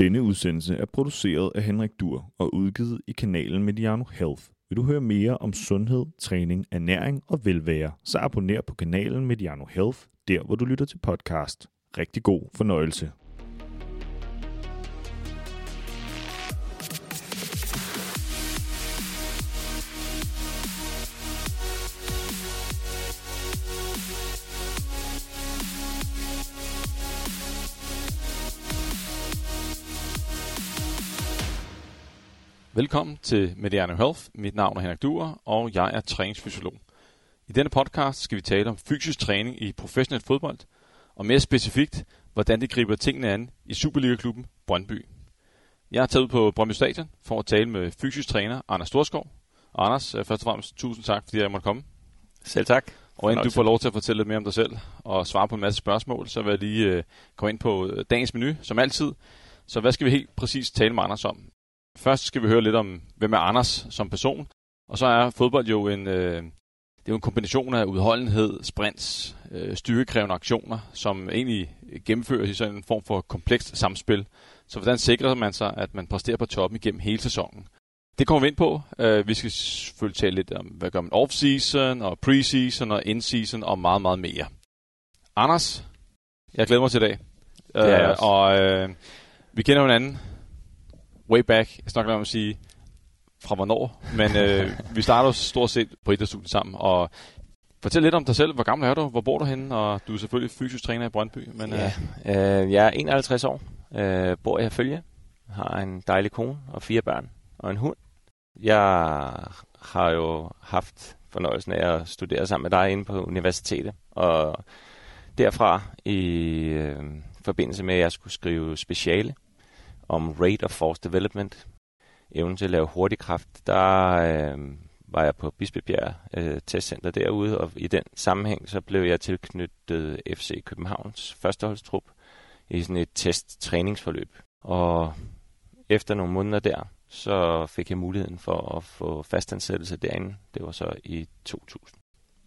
Denne udsendelse er produceret af Henrik Dur og udgivet i kanalen Mediano Health. Vil du høre mere om sundhed, træning, ernæring og velvære, så abonner på kanalen Mediano Health, der hvor du lytter til podcast. Rigtig god fornøjelse. Velkommen til Mediano Health. Mit navn er Henrik Duer, og jeg er træningsfysiolog. I denne podcast skal vi tale om fysisk træning i professionel fodbold, og mere specifikt, hvordan det griber tingene an i Superliga-klubben Brøndby. Jeg er taget ud på Brøndby Stadion for at tale med fysisk træner Anders Storskov. Og Anders, øh, først og fremmest tusind tak, fordi jeg måtte komme. Selv tak. Og inden du får lov til at fortælle lidt mere om dig selv og svare på en masse spørgsmål, så vil jeg lige øh, komme ind på øh, dagens menu, som altid. Så hvad skal vi helt præcis tale med Anders om? Først skal vi høre lidt om, hvem er Anders som person. Og så er fodbold jo en, øh, det er jo en kombination af udholdenhed, sprints, øh, styrkekrævende aktioner, som egentlig gennemføres i sådan en form for komplekst samspil. Så hvordan sikrer man sig, at man præsterer på toppen igennem hele sæsonen? Det kommer vi ind på. Uh, vi skal selvfølgelig tale lidt om, hvad gør man off-season, og pre-season, og in-season, og meget, meget mere. Anders, jeg glæder mig til i dag. Også. Og uh, vi kender hinanden way back. Jeg snakker om at sige fra hvornår, men uh, vi starter stort set på idrætsstudiet sammen, og Fortæl lidt om dig selv. Hvor gammel er du? Hvor bor du henne? Og du er selvfølgelig fysisk træner i Brøndby. Men, Ja, øh, jeg er 51 år, øh, bor i Herfølge, har en dejlig kone og fire børn og en hund. Jeg har jo haft fornøjelsen af at studere sammen med dig inde på universitetet, og derfra i øh, forbindelse med, at jeg skulle skrive speciale om rate of force development, evnen til at lave hurtig kraft, der øh, var jeg på Bispebjerg øh, testcenter derude, og i den sammenhæng så blev jeg tilknyttet FC Københavns førsteholdstrup i sådan et test-træningsforløb. Og efter nogle måneder der, så fik jeg muligheden for at få fastansættelse derinde. Det var så i 2000.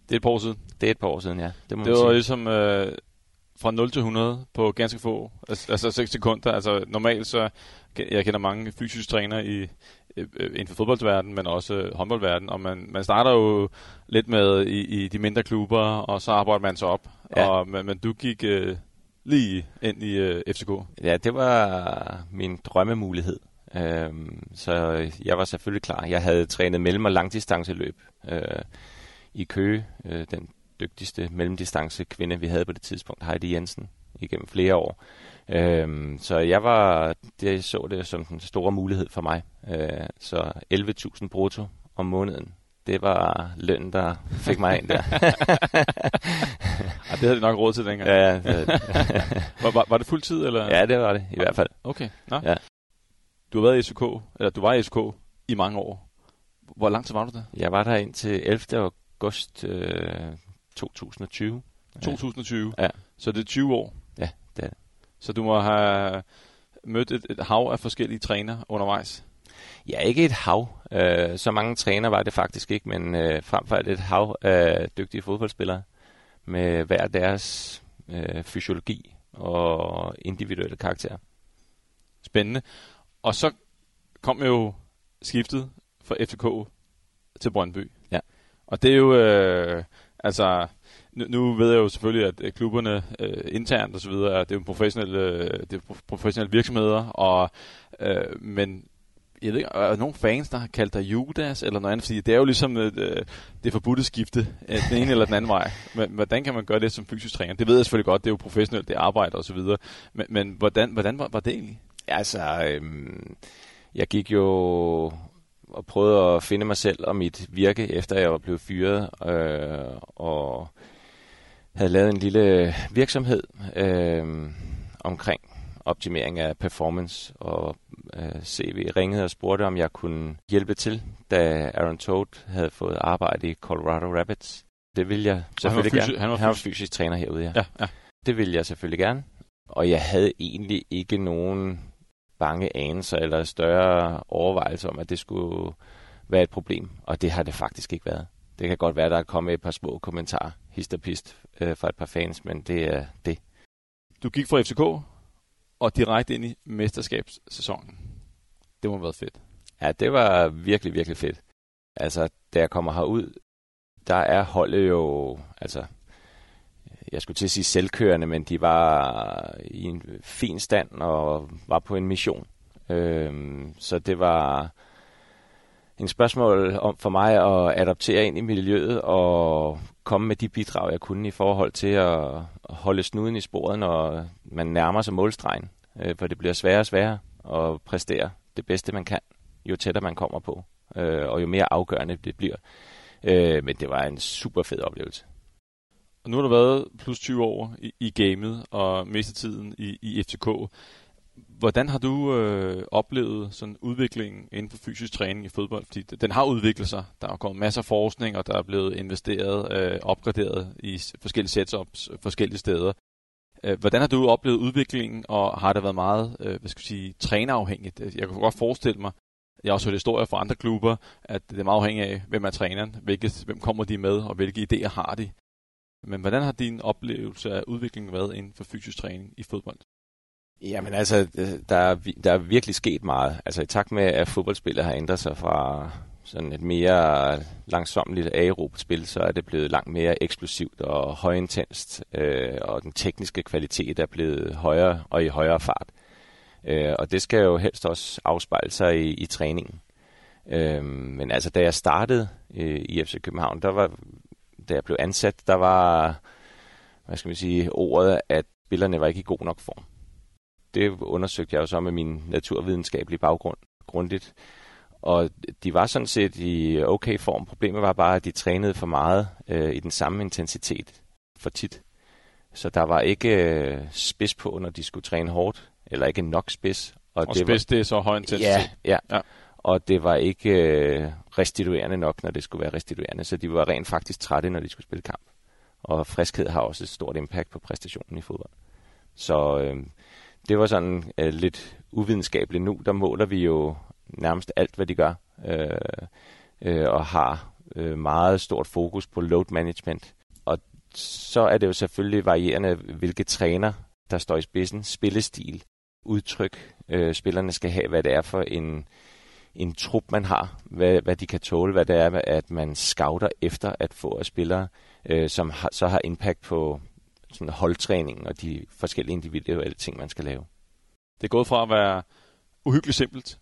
Det er et par år siden. Det er et par år siden, ja. Det må Det var sige. ligesom øh, fra 0 til 100 på ganske få, altså, altså 6 sekunder. Altså normalt så, jeg kender mange fysiske trænere i, øh, inden for fodboldverdenen, men også øh, håndboldverdenen, og man, man starter jo lidt med i, i de mindre klubber, og så arbejder man sig op. Ja. Og, men, men du gik øh, lige ind i øh, FCK. Ja, det var min drømmemulighed. Øhm, så jeg var selvfølgelig klar. Jeg havde trænet mellem- og langdistanceløb øh, i Køge. Øh, den dygtigste mellemdistance kvinde, vi havde på det tidspunkt, Heidi Jensen, igennem flere år. Øhm, så jeg var, det så det som den store mulighed for mig. Øh, så 11.000 brutto om måneden. Det var løn, der fik mig ind der. Ja, det havde de nok råd til dengang. ja, det, Var, var, var det fuld tid? Eller? ja, det var det i hvert fald. Okay. Nå. Ja. Du har været i FCK, eller du var i FCK i mange år. Hvor lang tid var du der? Jeg var der indtil 11. august øh, 2020. 2020. Ja. Så det er 20 år. Ja, det er det. Så du må have mødt et, et hav af forskellige træner undervejs. Ja, ikke et hav. Øh, så mange træner var det faktisk ikke, men øh, frem for alt et hav af dygtige fodboldspillere med hver deres øh, fysiologi og individuelle karakter. Spændende. Og så kom jo skiftet fra FCK til Brøndby. Ja. Og det er jo, øh, altså, nu, nu ved jeg jo selvfølgelig, at øh, klubberne øh, internt og så videre, det er jo professionelle, øh, det er professionelle virksomheder, og, øh, men jeg ved ikke, er der nogle fans, der har kaldt dig Judas eller noget andet, fordi det er jo ligesom øh, øh, det forbudte skifte, øh, den ene eller den anden vej. Men hvordan kan man gøre det som fysisk træner? Det ved jeg selvfølgelig godt, det er jo professionelt, det arbejder osv. og så videre. Men, men hvordan, hvordan var, var det egentlig? Altså, øhm, jeg gik jo og prøvede at finde mig selv og mit virke, efter jeg var blevet fyret, øh, og havde lavet en lille virksomhed øh, omkring optimering af performance, og øh, CV ringede og spurgte, om jeg kunne hjælpe til, da Aaron Toad havde fået arbejde i Colorado Rapids. Det ville jeg selvfølgelig fysi- gerne. han var han var fysi- fysisk træner herude, ja. Ja, ja. Det ville jeg selvfølgelig gerne. Og jeg havde egentlig ikke nogen bange anelser eller større overvejelser om, at det skulle være et problem. Og det har det faktisk ikke været. Det kan godt være, der er kommet et par små kommentarer, hist og pist, øh, fra et par fans, men det er det. Du gik fra FCK og direkte ind i mesterskabssæsonen. Det må have været fedt. Ja, det var virkelig, virkelig fedt. Altså, da jeg kommer herud, der er holdet jo, altså, jeg skulle til at sige selvkørende, men de var i en fin stand og var på en mission. Øhm, så det var en spørgsmål om for mig at adoptere ind i miljøet og komme med de bidrag, jeg kunne i forhold til at holde snuden i sporet, når man nærmer sig målstregen. Øh, for det bliver sværere og sværere at præstere det bedste, man kan, jo tættere man kommer på, øh, og jo mere afgørende det bliver. Øh, men det var en super fed oplevelse. Og nu har du været plus 20 år i, i gamet og mest tiden i, i FCK. Hvordan har du øh, oplevet sådan udviklingen inden for fysisk træning i fodbold? Fordi den har udviklet sig. Der er kommet masser af forskning, og der er blevet investeret, øh, opgraderet i forskellige setups øh, forskellige steder. Øh, hvordan har du oplevet udviklingen, og har det været meget øh, hvad skal jeg sige, trænerafhængigt? Øh, jeg kan godt forestille mig, jeg har også hørt historier fra andre klubber, at det er meget afhængigt af, hvem er træneren, hvilket, hvem kommer de med, og hvilke idéer har de. Men hvordan har din oplevelse af udviklingen været inden for fysisk træning i fodbold? Jamen altså, der er, der er virkelig sket meget. Altså i takt med, at fodboldspillet har ændret sig fra sådan et mere langsomligt aerobt spil, så er det blevet langt mere eksplosivt og højintenst, øh, og den tekniske kvalitet er blevet højere og i højere fart. Øh, og det skal jo helst også afspejle sig i, i træningen. Øh, men altså, da jeg startede øh, i FC København, der var, da jeg blev ansat, der var, hvad skal man sige, ordet, at spillerne var ikke i god nok form. Det undersøgte jeg jo så med min naturvidenskabelige baggrund grundigt. Og de var sådan set i okay form. Problemet var bare, at de trænede for meget øh, i den samme intensitet for tit. Så der var ikke øh, spids på, når de skulle træne hårdt, eller ikke nok spids. Og, og det spids, var, det er så høj intensitet? Ja, ja. ja. Og det var ikke øh, restituerende nok, når det skulle være restituerende. Så de var rent faktisk trætte, når de skulle spille kamp. Og friskhed har også et stort impact på præstationen i fodbold. Så øh, det var sådan øh, lidt uvidenskabeligt. Nu der måler vi jo nærmest alt, hvad de gør, øh, øh, og har øh, meget stort fokus på load management. Og så er det jo selvfølgelig varierende, hvilke træner, der står i spidsen, spillestil, udtryk, øh, spillerne skal have, hvad det er for en, en trup, man har, hvad, hvad de kan tåle, hvad det er, at man scouter efter at få af spillere, øh, som har, så har impact på sådan holdtræningen og de forskellige individuelle ting, man skal lave. Det er gået fra at være uhyggeligt simpelt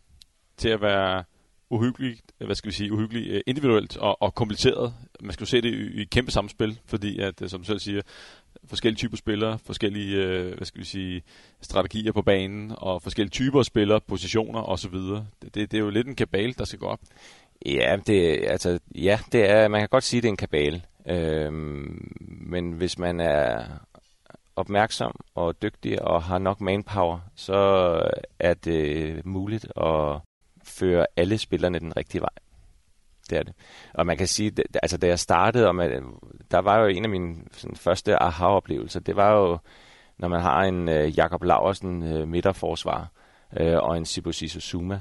til at være uhyggeligt, øh, hvad skal vi sige, uhyggeligt øh, individuelt og, og kompliceret. Man skal jo se det i, i et kæmpe samspil, fordi at, øh, som du selv siger, forskellige typer spillere, forskellige, hvad skal vi sige, strategier på banen, og forskellige typer af spillere, positioner osv. Det, det, det er jo lidt en kabale, der skal gå op. Ja, det, altså, ja, det er, man kan godt sige, at det er en kabale. Øhm, men hvis man er opmærksom og dygtig og har nok manpower, så er det muligt at føre alle spillerne den rigtige vej. Det er det. Og man kan sige, altså da jeg startede, og man, der var jo en af mine sådan, første aha-oplevelser, det var jo, når man har en uh, Jakob Laversen uh, øh, midterforsvar uh, og en Sibusi Zuma.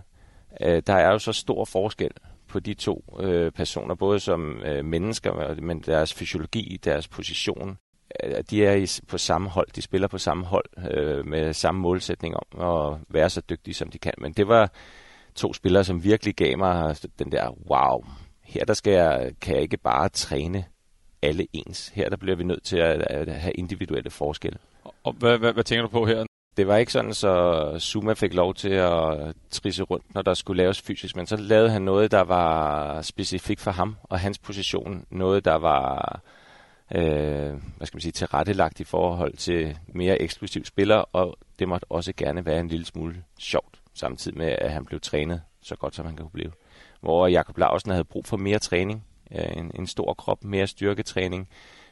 Uh, der er jo så stor forskel på de to uh, personer, både som uh, mennesker, men deres fysiologi, deres position. Uh, de er i, på samme hold, de spiller på samme hold uh, med samme målsætning om at være så dygtige, som de kan. Men det var to spillere, som virkelig gav mig den der, wow, her der skal jeg, kan jeg ikke bare træne alle ens. Her der bliver vi nødt til at, at have individuelle forskelle. Og hvad, hvad, hvad tænker du på her? Det var ikke sådan, så Zuma fik lov til at trisse rundt, når der skulle laves fysisk, men så lavede han noget, der var specifikt for ham og hans position. Noget, der var øh, hvad skal man sige, tilrettelagt i forhold til mere eksklusiv spiller, og det måtte også gerne være en lille smule sjovt samtidig med, at han blev trænet så godt, som han kunne blive. Hvor Jakob Larsen havde brug for mere træning, øh, en, en stor krop, mere styrketræning,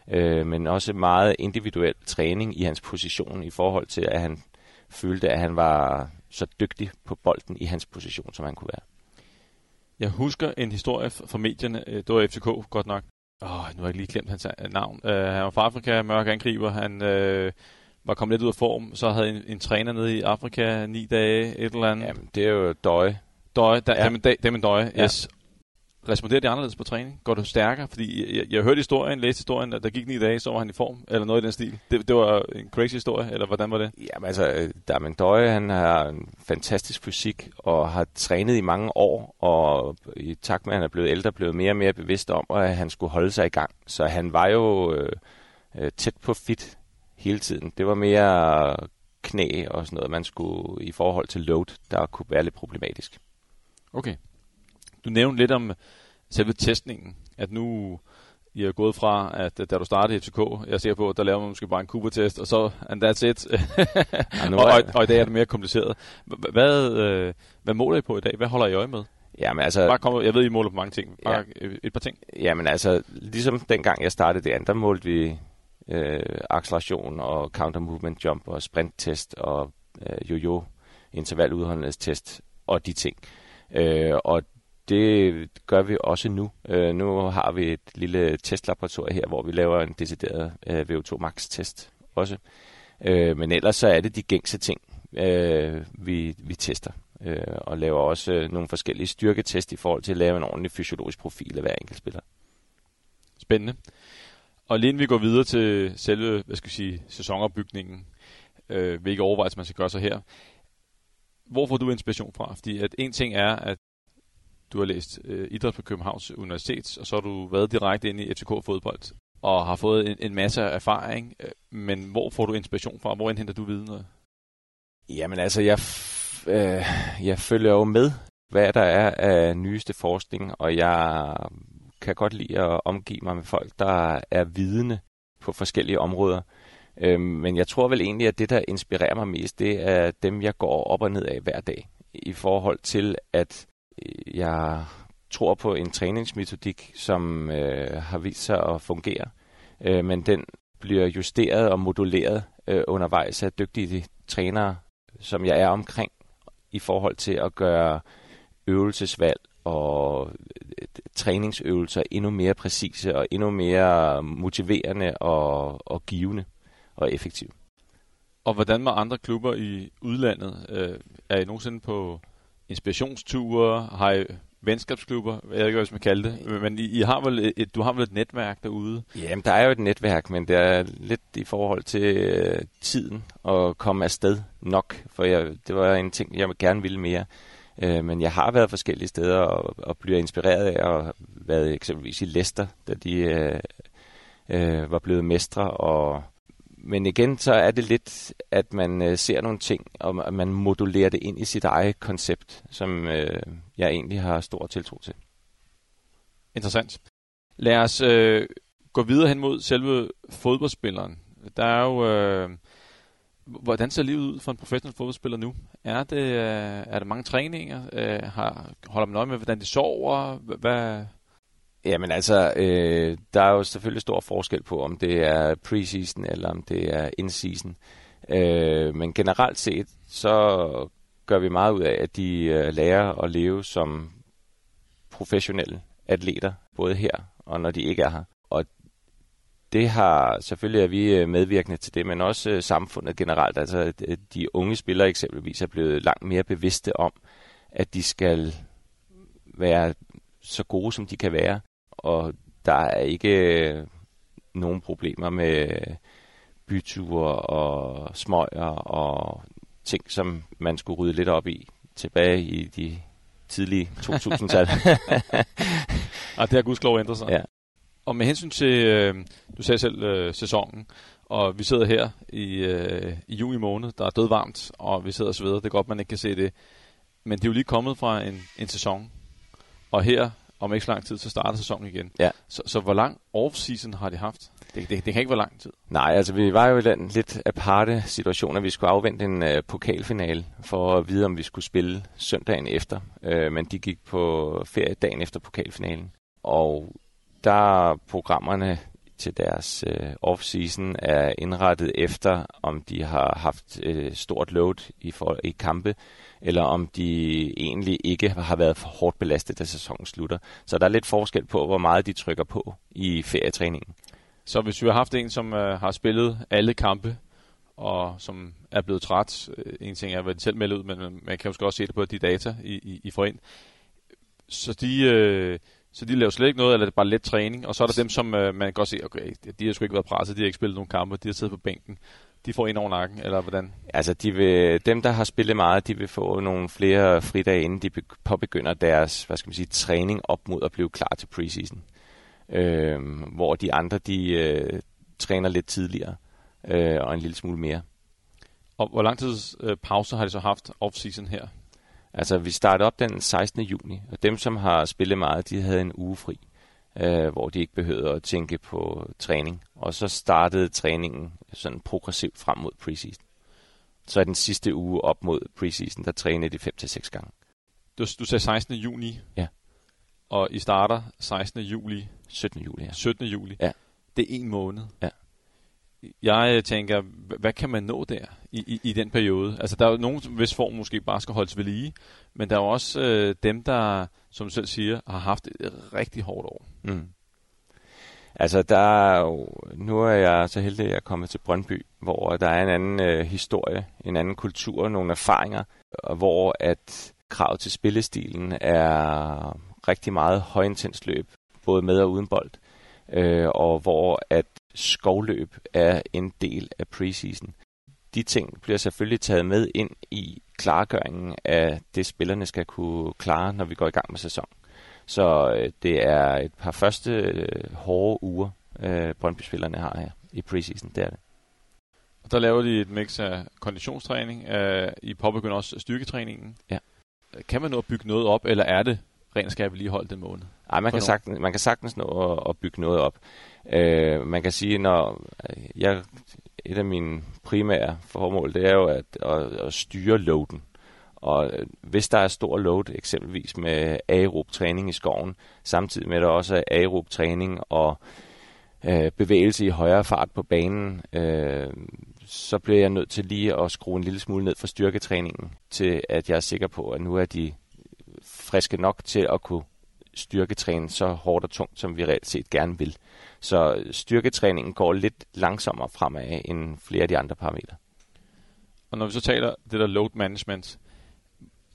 øh, men også meget individuel træning i hans position i forhold til, at han følte, at han var så dygtig på bolden i hans position, som han kunne være. Jeg husker en historie fra medierne, øh, det var FCK godt nok. Åh, nu har jeg lige glemt hans øh, navn. Uh, han var fra Afrika, mørk angriber. Han uh, var kommet lidt ud af form, så havde en, en træner nede i Afrika ni dage, et eller andet. Jamen, det er jo Døje. Døje, da, ja. Dem, dem Døje, yes. responderer de anderledes på træning? Går du stærkere? Fordi jeg, jeg hørte historien, læste historien, at der gik ni dage, så var han i form, eller noget i den stil. Det, det var en crazy historie, eller hvordan var det? Jamen altså, Darmen Døje, han har en fantastisk fysik, og har trænet i mange år, og i takt med, at han er blevet ældre, blevet mere og mere bevidst om, at han skulle holde sig i gang. Så han var jo øh, øh tæt på fit hele tiden. Det var mere knæ og sådan noget, man skulle i forhold til load, der kunne være lidt problematisk. Okay. Du nævnte lidt om selve testningen, at nu I er gået fra, at da du startede i FCK, jeg ser på, at der laver man måske bare en Cooper-test, og så, and that's it. ja, og, og, og, i dag er det mere kompliceret. Hvad, øh, hvad måler I på i dag? Hvad holder I øje med? Jamen altså... Bare kom, jeg ved, I måler på mange ting. Bare ja. et par ting. Jamen altså, ligesom dengang jeg startede det der målte vi øh, acceleration og counter movement jump og sprint test og øh, jojo interval intervaludholdenhedstest og de ting. Øh, og det gør vi også nu. Øh, nu har vi et lille testlaboratorium her, hvor vi laver en decideret øh, VO2 max test også. Øh, men ellers så er det de gængse ting, øh, vi, vi tester. Øh, og laver også øh, nogle forskellige styrketest i forhold til at lave en ordentlig fysiologisk profil af hver enkelt spiller. Spændende. Og lige inden vi går videre til selve, hvad skal vi sige, sæsonopbygningen, øh, hvilke overvejelser man skal gøre sig her, hvor får du inspiration fra? Fordi at en ting er, at du har læst øh, idræt på Københavns Universitet, og så har du været direkte ind i FCK fodbold og har fået en, en masse erfaring. Øh, men hvor får du inspiration fra? Hvor indhenter du viden? Jamen altså, jeg, øh, jeg følger jo med, hvad der er af nyeste forskning, og jeg kan godt lide at omgive mig med folk, der er vidende på forskellige områder. Øh, men jeg tror vel egentlig, at det, der inspirerer mig mest, det er dem, jeg går op og ned af hver dag. I forhold til, at øh, jeg tror på en træningsmetodik, som øh, har vist sig at fungere, øh, men den bliver justeret og moduleret øh, undervejs af dygtige trænere, som jeg er omkring, i forhold til at gøre øvelsesvalg og øh, træningsøvelser endnu mere præcise og endnu mere motiverende og, og givende og effektive. Og hvordan med andre klubber i udlandet? Øh, er I nogensinde på inspirationsture? Har I venskabsklubber? Jeg ved ikke, hvad man kalder det. Men I, I har vel et, du har vel et netværk derude? Jamen, der er jo et netværk, men det er lidt i forhold til øh, tiden at komme afsted nok. For jeg, det var en ting, jeg gerne ville mere. Øh, men jeg har været forskellige steder og, og bliver inspireret af at været eksempelvis i Leicester, da de øh, øh, var blevet mestre og men igen, så er det lidt, at man øh, ser nogle ting, og at man modulerer det ind i sit eget koncept, som øh, jeg egentlig har stor tiltro til. Interessant. Lad os øh, gå videre hen mod selve fodboldspilleren. Der er jo... Øh, hvordan ser livet ud for en professionel fodboldspiller nu? Er det, øh, er der mange træninger? Øh, har, holder man øje med, hvordan de sover? Hvad, Jamen altså, øh, der er jo selvfølgelig stor forskel på, om det er preseason eller om det er in-season. Øh, men generelt set, så gør vi meget ud af, at de øh, lærer at leve som professionelle atleter, både her og når de ikke er her. Det har selvfølgelig er vi øh, medvirkende til det, men også øh, samfundet generelt. Altså de unge spillere eksempelvis er blevet langt mere bevidste om, at de skal være så gode, som de kan være og der er ikke øh, nogen problemer med byture og smøger og ting, som man skulle rydde lidt op i tilbage i de tidlige 2000-tal. og det har gudskelov ændret sig. Ja. Og med hensyn til, øh, du sagde selv øh, sæsonen, og vi sidder her i, øh, i juni måned, der er død varmt, og vi sidder og sveder. Det er godt, man ikke kan se det. Men det er jo lige kommet fra en, en sæson, og her om ikke så lang tid, så starter sæsonen igen. Ja. Så, så hvor lang off-season har de haft? Det, det, det kan ikke være lang tid. Nej, altså vi var jo i den lidt aparte situation, at vi skulle afvente en uh, pokalfinale for at vide, om vi skulle spille søndagen efter. Uh, men de gik på ferie dagen efter pokalfinalen. Og der programmerne til deres øh, off-season er indrettet efter, om de har haft øh, stort load i, for, i kampe, eller om de egentlig ikke har været for hårdt belastet, da sæsonen slutter. Så der er lidt forskel på, hvor meget de trykker på i ferietræningen. Så hvis vi har haft en, som øh, har spillet alle kampe, og som er blevet træt, øh, en ting er, hvad de selv melder ud, men man kan jo også se det på de data, I, I, I får ind, så de, øh, så de laver slet ikke noget, eller det er bare let træning, og så er der dem, som øh, man kan godt se, okay, de har sgu ikke været presset, de har ikke spillet nogen kampe, de har siddet på bænken. De får ind over nakken, eller hvordan? Altså, de vil, dem, der har spillet meget, de vil få nogle flere fridage, inden de påbegynder deres hvad skal man sige, træning op mod at blive klar til preseason. Øh, hvor de andre, de øh, træner lidt tidligere øh, og en lille smule mere. Og hvor lang tids øh, pause har de så haft off-season her? Altså, vi startede op den 16. juni, og dem, som har spillet meget, de havde en uge fri, øh, hvor de ikke behøvede at tænke på træning. Og så startede træningen sådan progressivt frem mod preseason. Så er den sidste uge op mod preseason, der trænede de 5-6 gange. Du, du sagde 16. juni? Ja. Og I starter 16. juli? 17. juli, ja. 17. juli? Ja. Det er en måned? Ja. Jeg øh, tænker, hvad kan man nå der i, i, i den periode? Altså, der er jo nogen, hvis form måske bare skal holdes ved lige, men der er jo også øh, dem, der, som du selv siger, har haft et rigtig hårdt år. Mm. Altså, der er jo, nu er jeg så heldig, at jeg er kommet til Brøndby, hvor der er en anden øh, historie, en anden kultur, nogle erfaringer, og hvor at kravet til spillestilen er rigtig meget højintens løb, både med og uden bold, øh, og hvor at skovløb er en del af preseason. De ting bliver selvfølgelig taget med ind i klargøringen af det, spillerne skal kunne klare, når vi går i gang med sæson. Så øh, det er et par første øh, hårde uger, øh, Brøndby-spillerne har her i preseason. Det er det. Og der laver de et mix af konditionstræning. Øh, I påbegynder også styrketræningen. Ja. Kan man nå at bygge noget op, eller er det rent skal lige holde den måned? Nej, man, kan sagtens, man kan sagtens nå at, at bygge noget op. Øh, man kan sige, når jeg, et af mine primære formål, det er jo at, at, at styre loaden. Og øh, hvis der er stor load, eksempelvis med aerob træning i skoven, samtidig med at der også er aerob træning og øh, bevægelse i højere fart på banen, øh, så bliver jeg nødt til lige at skrue en lille smule ned for styrketræningen, til at jeg er sikker på, at nu er de friske nok til at kunne styrketræne så hårdt og tungt, som vi reelt set gerne vil. Så styrketræningen går lidt langsommere fremad end flere af de andre parametre. Og når vi så taler det der load management,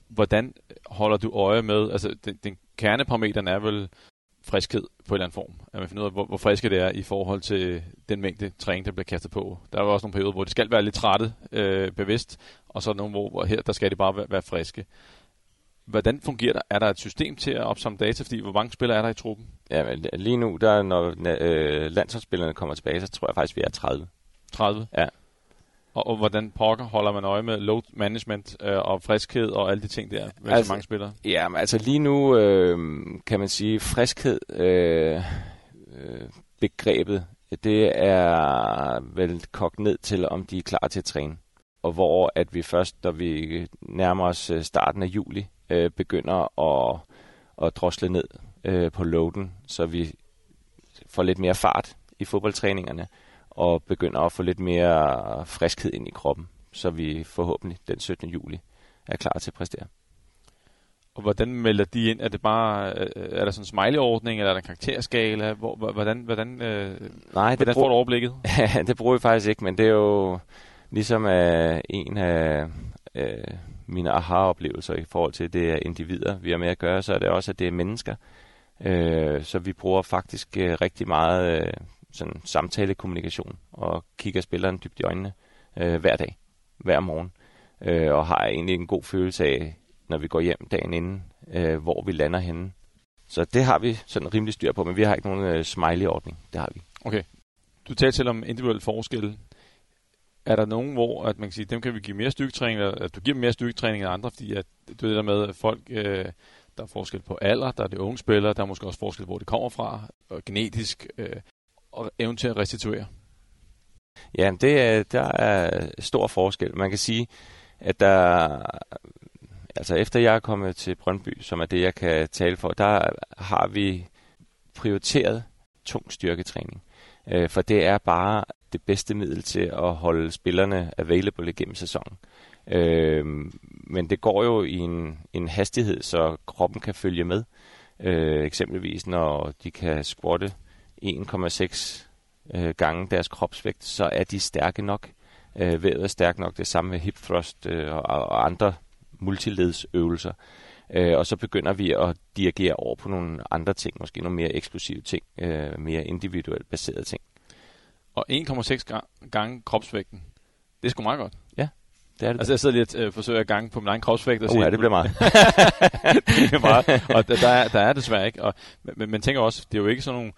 hvordan holder du øje med, altså den, den kerneparameteren er vel friskhed på en eller anden form. At man finder ud af, hvor, hvor friske det er i forhold til den mængde træning, der bliver kastet på. Der er jo også nogle perioder, hvor de skal være lidt trætte øh, bevidst, og så nogle, hvor, hvor her der skal de bare være, være friske. Hvordan fungerer der? Er der et system til at opsamle data? Fordi hvor mange spillere er der i truppen? Ja, men lige nu, der, når øh, landsholdsspillerne kommer tilbage, så tror jeg faktisk, vi er 30. 30? Ja. Og, og hvordan pokker holder man øje med load management øh, og friskhed og alle de ting der med altså, så mange spillere? Ja, men altså lige nu øh, kan man sige, friskhed øh, øh, begrebet, det er vel kogt ned til, om de er klar til at træne. Og hvor at vi først, når vi nærmer os øh, starten af juli, øh, begynder at, at drosle ned øh, på loaden, så vi får lidt mere fart i fodboldtræningerne, og begynder at få lidt mere friskhed ind i kroppen, så vi forhåbentlig den 17. juli er klar til at præstere. Og hvordan melder de ind? Er det bare øh, er der sådan en smiley-ordning, eller er der en karakterskala? Hvor, hvordan hvordan, øh, Nej, det hvordan får du overblikket? det bruger vi faktisk ikke, men det er jo ligesom uh, en af uh, mine aha-oplevelser i forhold til, at det er individer, vi har med at gøre, så er det også, at det er mennesker. Øh, så vi bruger faktisk øh, rigtig meget øh, sådan samtalekommunikation og kigger spilleren dybt i øjnene øh, hver dag, hver morgen. Øh, og har egentlig en god følelse af, når vi går hjem dagen inden, øh, hvor vi lander henne. Så det har vi sådan rimelig styr på, men vi har ikke nogen øh, smiley-ordning. Det har vi. Okay. Du talte selv om individuel forskel. Er der nogen, hvor at man kan sige, dem kan vi give mere styrketræning, eller at du giver mere styrketræning end andre, fordi at du ved det der med, at folk, øh, der er forskel på alder, der er det unge spillere, der er måske også forskel, hvor det kommer fra, og genetisk, øh, og evnen til at restituere? Ja, det er, der er stor forskel. Man kan sige, at der, altså efter jeg er kommet til Brøndby, som er det, jeg kan tale for, der har vi prioriteret tung styrketræning. Øh, for det er bare det bedste middel til at holde spillerne available igennem sæsonen. Øh, men det går jo i en, en hastighed, så kroppen kan følge med. Øh, eksempelvis når de kan squatte 1,6 øh, gange deres kropsvægt, så er de stærke nok. Øh, vævet er stærk nok. Det samme med hip thrust øh, og, og andre multiledsøvelser. Øh, og så begynder vi at dirigere over på nogle andre ting, måske nogle mere eksklusive ting, øh, mere individuelt baserede ting. Og 1,6 gange kropsvægten, det er sgu meget godt. Ja, det er det. Altså jeg sidder lige og øh, forsøger at gange på min egen kropsvægt og uh, siger, ja, det bliver meget. det er meget. Og der, der, er, der er desværre ikke. Og, men man tænker også, det er jo ikke sådan nogle,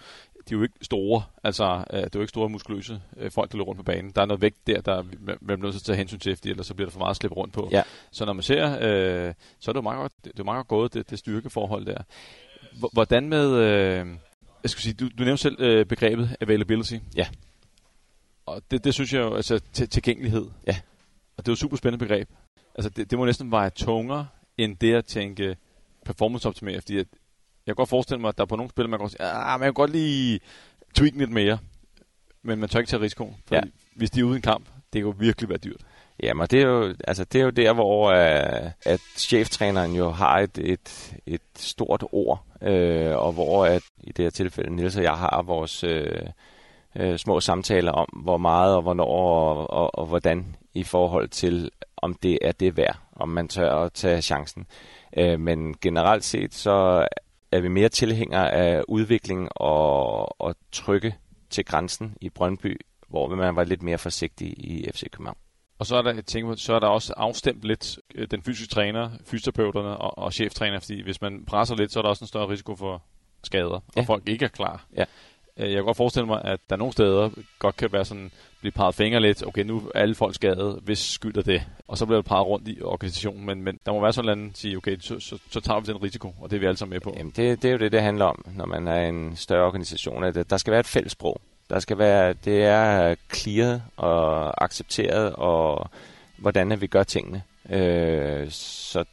de er jo ikke store, altså øh, det er jo ikke store muskuløse øh, folk, der løber rundt på banen. Der er noget vægt der, der man bliver nødt til at tage hensyn til, fordi ellers så bliver der for meget at slippe rundt på. Ja. Så når man ser, øh, så er det jo meget godt, det, det er meget godt gået, det, det styrkeforhold der. H- Hvordan med, øh, jeg skal sige, du, du nævnte selv øh, begrebet availability. Ja. Og det, det synes jeg jo, altså til, tilgængelighed. Ja. Og det er jo et super spændende begreb. Altså det, det må næsten veje tungere, end det at tænke performance-optimere, fordi at jeg kan godt forestille mig, at der er på nogle spil, man kan sige, ah, man kan godt lige tweak lidt mere, men man tør ikke tage risikoen, fordi Ja. hvis de er ude i en kamp, det kan jo virkelig være dyrt. Jamen, det er jo, altså, det er jo der, hvor uh, at cheftræneren jo har et, et, et stort ord, øh, og hvor at, i det her tilfælde Niels og jeg har vores øh, øh, små samtaler om, hvor meget og hvornår og, og, og hvordan i forhold til, om det er det værd, om man tør at tage chancen. Øh, men generelt set, så er vi mere tilhængere af udvikling og, og trykke til grænsen i Brøndby, hvor man var lidt mere forsigtig i FC København. Og så er der, jeg tænker, så er der også afstemt lidt øh, den fysiske træner, fysioterapeuterne og, og cheftræner, fordi hvis man presser lidt, så er der også en større risiko for skader. Ja. og folk ikke er klar. Ja. Øh, Jeg kan godt forestille mig, at der nogle steder godt kan være sådan, blive peget fingre lidt, okay, nu er alle folk skadet, hvis skylder det, og så bliver det peget rundt i organisationen, men, men der må være sådan en sige, okay, så, så, så tager vi den risiko, og det er vi alle sammen med på. Jamen, det, det er jo det, det handler om, når man er en større organisation. At der skal være et fælles sprog. Der skal være, det er clear og accepteret, og hvordan at vi gør tingene. Øh, så